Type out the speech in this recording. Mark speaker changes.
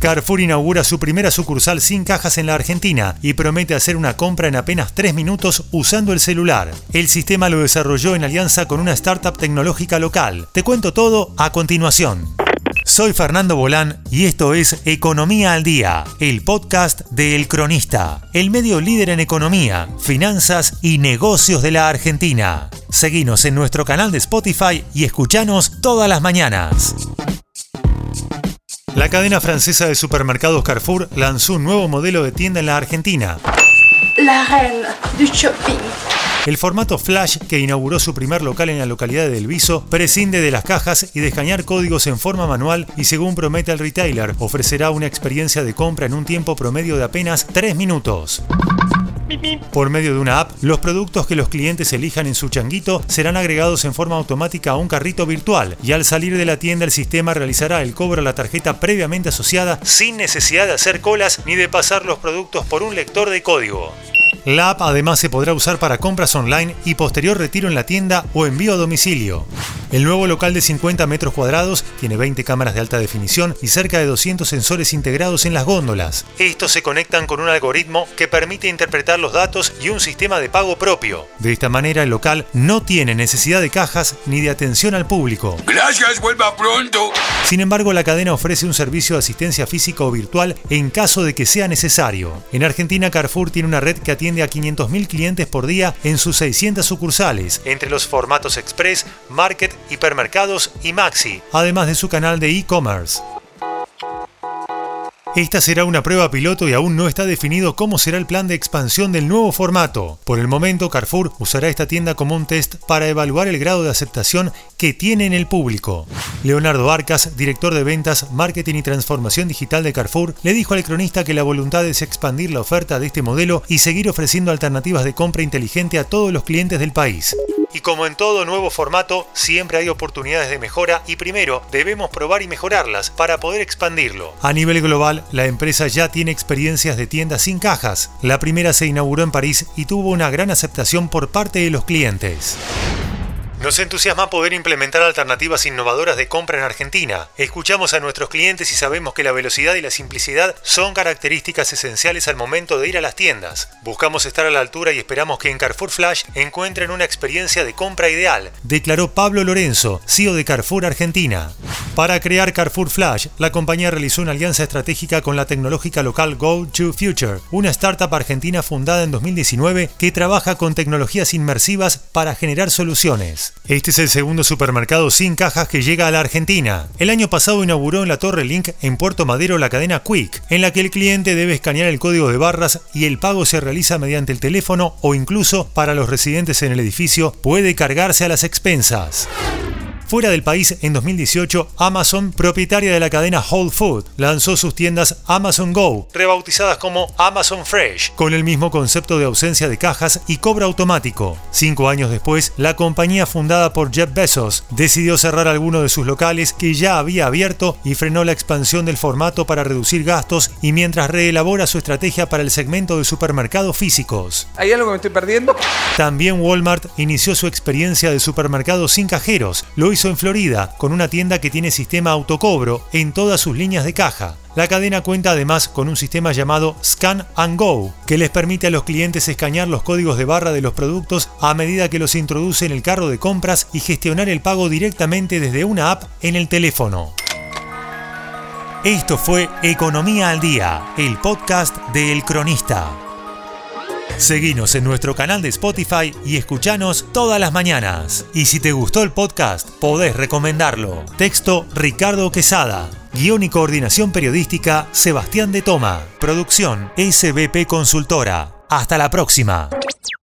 Speaker 1: Carrefour inaugura su primera sucursal sin cajas en la Argentina y promete hacer una compra en apenas 3 minutos usando el celular. El sistema lo desarrolló en alianza con una startup tecnológica local. Te cuento todo a continuación. Soy Fernando Bolán y esto es Economía al Día, el podcast de El Cronista, el medio líder en economía, finanzas y negocios de la Argentina. Seguinos en nuestro canal de Spotify y escuchanos todas las mañanas. La cadena francesa de supermercados Carrefour lanzó un nuevo modelo de tienda en la Argentina.
Speaker 2: La reine du shopping.
Speaker 1: El formato Flash, que inauguró su primer local en la localidad de El Viso, prescinde de las cajas y de escanear códigos en forma manual y según promete el retailer, ofrecerá una experiencia de compra en un tiempo promedio de apenas 3 minutos. Por medio de una app, los productos que los clientes elijan en su changuito serán agregados en forma automática a un carrito virtual y al salir de la tienda el sistema realizará el cobro a la tarjeta previamente asociada sin necesidad de hacer colas ni de pasar los productos por un lector de código. La app además se podrá usar para compras online y posterior retiro en la tienda o envío a domicilio. El nuevo local de 50 metros cuadrados tiene 20 cámaras de alta definición y cerca de 200 sensores integrados en las góndolas. Estos se conectan con un algoritmo que permite interpretar los datos y un sistema de pago propio. De esta manera el local no tiene necesidad de cajas ni de atención al público.
Speaker 3: Gracias, vuelva pronto.
Speaker 1: Sin embargo, la cadena ofrece un servicio de asistencia física o virtual en caso de que sea necesario. En Argentina, Carrefour tiene una red que atiende a 500.000 clientes por día en sus 600 sucursales, entre los formatos Express, Market, hipermercados y Maxi, además de su canal de e-commerce. Esta será una prueba piloto y aún no está definido cómo será el plan de expansión del nuevo formato. Por el momento, Carrefour usará esta tienda como un test para evaluar el grado de aceptación que tiene en el público. Leonardo Arcas, director de ventas, marketing y transformación digital de Carrefour, le dijo al cronista que la voluntad es expandir la oferta de este modelo y seguir ofreciendo alternativas de compra inteligente a todos los clientes del país. Y como en todo nuevo formato, siempre hay oportunidades de mejora y primero debemos probar y mejorarlas para poder expandirlo. A nivel global, la empresa ya tiene experiencias de tiendas sin cajas. La primera se inauguró en París y tuvo una gran aceptación por parte de los clientes. Nos entusiasma poder implementar alternativas innovadoras de compra en Argentina. Escuchamos a nuestros clientes y sabemos que la velocidad y la simplicidad son características esenciales al momento de ir a las tiendas. Buscamos estar a la altura y esperamos que en Carrefour Flash encuentren una experiencia de compra ideal, declaró Pablo Lorenzo, CEO de Carrefour Argentina. Para crear Carrefour Flash, la compañía realizó una alianza estratégica con la tecnológica local Go to Future, una startup argentina fundada en 2019 que trabaja con tecnologías inmersivas para generar soluciones. Este es el segundo supermercado sin cajas que llega a la Argentina. El año pasado inauguró en la Torre Link en Puerto Madero la cadena Quick, en la que el cliente debe escanear el código de barras y el pago se realiza mediante el teléfono o incluso para los residentes en el edificio puede cargarse a las expensas. Fuera del país, en 2018, Amazon, propietaria de la cadena Whole Food, lanzó sus tiendas Amazon Go, rebautizadas como Amazon Fresh, con el mismo concepto de ausencia de cajas y cobro automático. Cinco años después, la compañía fundada por Jeff Bezos decidió cerrar algunos de sus locales que ya había abierto y frenó la expansión del formato para reducir gastos y mientras reelabora su estrategia para el segmento de supermercados físicos.
Speaker 4: ¿Hay algo que me estoy perdiendo?
Speaker 1: También Walmart inició su experiencia de supermercados sin cajeros. Lo hizo en Florida, con una tienda que tiene sistema autocobro en todas sus líneas de caja. La cadena cuenta además con un sistema llamado Scan and Go, que les permite a los clientes escanear los códigos de barra de los productos a medida que los introduce en el carro de compras y gestionar el pago directamente desde una app en el teléfono. Esto fue Economía al Día, el podcast de El Cronista. Seguinos en nuestro canal de Spotify y escuchanos todas las mañanas. Y si te gustó el podcast, podés recomendarlo. Texto Ricardo Quesada. Guión y coordinación periodística Sebastián de Toma. Producción SBP Consultora. Hasta la próxima.